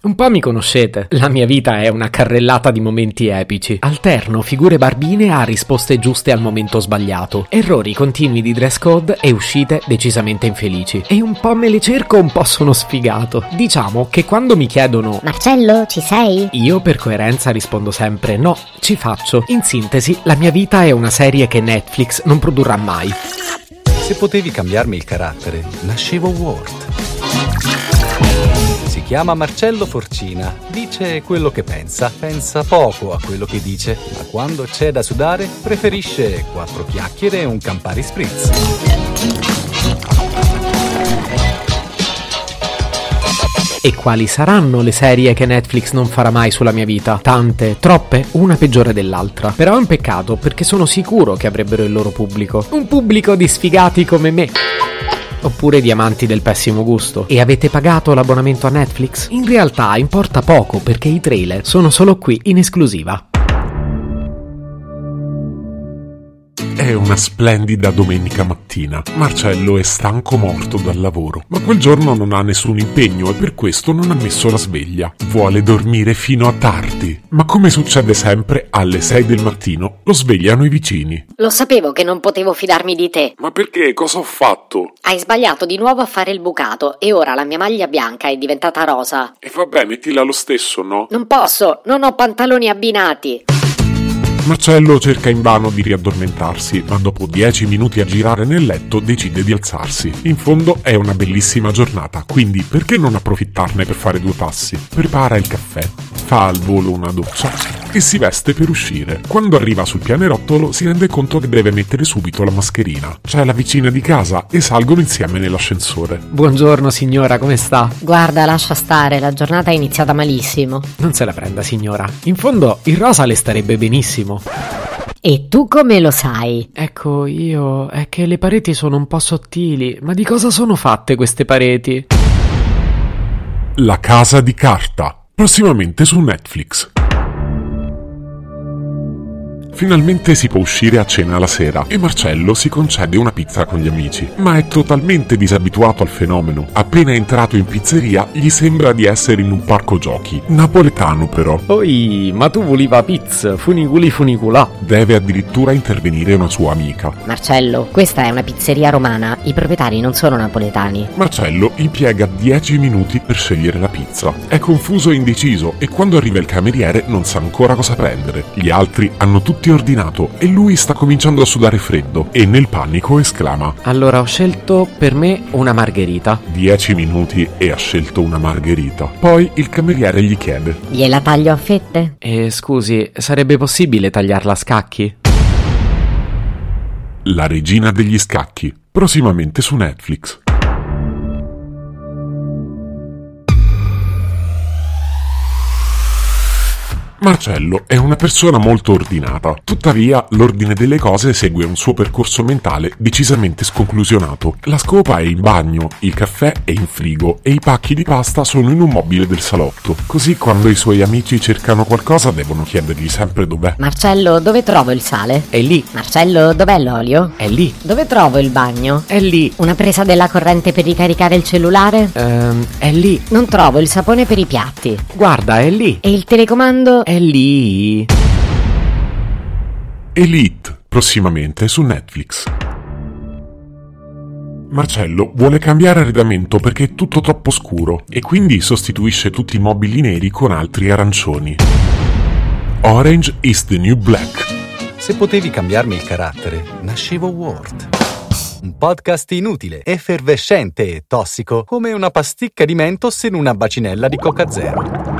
Un po' mi conoscete, la mia vita è una carrellata di momenti epici. Alterno figure barbine a risposte giuste al momento sbagliato, errori continui di dress code e uscite decisamente infelici. E un po' me le cerco, un po' sono sfigato. Diciamo che quando mi chiedono Marcello, ci sei? io per coerenza rispondo sempre no, ci faccio. In sintesi, la mia vita è una serie che Netflix non produrrà mai. Se potevi cambiarmi il carattere, nascevo Ward. Si chiama Marcello Forcina, dice quello che pensa, pensa poco a quello che dice, ma quando c'è da sudare preferisce quattro chiacchiere e un Campari Spritz. E quali saranno le serie che Netflix non farà mai sulla mia vita? Tante, troppe, una peggiore dell'altra. Però è un peccato perché sono sicuro che avrebbero il loro pubblico. Un pubblico di sfigati come me. Oppure di amanti del pessimo gusto. E avete pagato l'abbonamento a Netflix? In realtà importa poco perché i trailer sono solo qui in esclusiva. È una splendida domenica mattina. Marcello è stanco morto dal lavoro, ma quel giorno non ha nessun impegno e per questo non ha messo la sveglia. Vuole dormire fino a tardi. Ma come succede sempre, alle 6 del mattino lo svegliano i vicini. Lo sapevo che non potevo fidarmi di te. Ma perché? Cosa ho fatto? Hai sbagliato di nuovo a fare il bucato e ora la mia maglia bianca è diventata rosa. E vabbè, mettila lo stesso, no? Non posso, non ho pantaloni abbinati. Marcello cerca invano di riaddormentarsi, ma dopo 10 minuti a girare nel letto decide di alzarsi. In fondo è una bellissima giornata, quindi perché non approfittarne per fare due passi? Prepara il caffè, fa al volo una doccia e si veste per uscire. Quando arriva sul pianerottolo si rende conto che deve mettere subito la mascherina. C'è la vicina di casa e salgono insieme nell'ascensore. Buongiorno signora, come sta? Guarda, lascia stare, la giornata è iniziata malissimo. Non se la prenda signora. In fondo il rosa le starebbe benissimo. E tu come lo sai? Ecco, io... è che le pareti sono un po' sottili. Ma di cosa sono fatte queste pareti? La casa di carta, prossimamente su Netflix. Finalmente si può uscire a cena la sera e Marcello si concede una pizza con gli amici, ma è totalmente disabituato al fenomeno. Appena entrato in pizzeria gli sembra di essere in un parco giochi, napoletano però. Oi, ma tu voliva pizza, funiculi funiculà. Deve addirittura intervenire una sua amica. Marcello, questa è una pizzeria romana, i proprietari non sono napoletani. Marcello impiega 10 minuti per scegliere la pizza. È confuso e indeciso e quando arriva il cameriere non sa ancora cosa prendere. Gli altri hanno tutti ordinato e lui sta cominciando a sudare freddo e nel panico esclama Allora ho scelto per me una margherita. 10 minuti e ha scelto una margherita. Poi il cameriere gli chiede Gliela taglio a fette? E scusi, sarebbe possibile tagliarla a scacchi? La regina degli scacchi, prossimamente su Netflix. Marcello è una persona molto ordinata, tuttavia l'ordine delle cose segue un suo percorso mentale decisamente sconclusionato. La scopa è in bagno, il caffè è in frigo e i pacchi di pasta sono in un mobile del salotto. Così quando i suoi amici cercano qualcosa devono chiedergli sempre dov'è. Marcello, dove trovo il sale? È lì, Marcello, dov'è l'olio? è lì, Dove trovo il bagno? è lì, Una presa della corrente per ricaricare il cellulare? ehm, è lì. Non trovo il sapone per i piatti. Guarda, è lì, E il telecomando? È lì. Elite, prossimamente su Netflix. Marcello vuole cambiare arredamento perché è tutto troppo scuro e quindi sostituisce tutti i mobili neri con altri arancioni. Orange is the new black. Se potevi cambiarmi il carattere, nascevo Ward. Un podcast inutile, effervescente e tossico, come una pasticca di mentos in una bacinella di Coca Zero.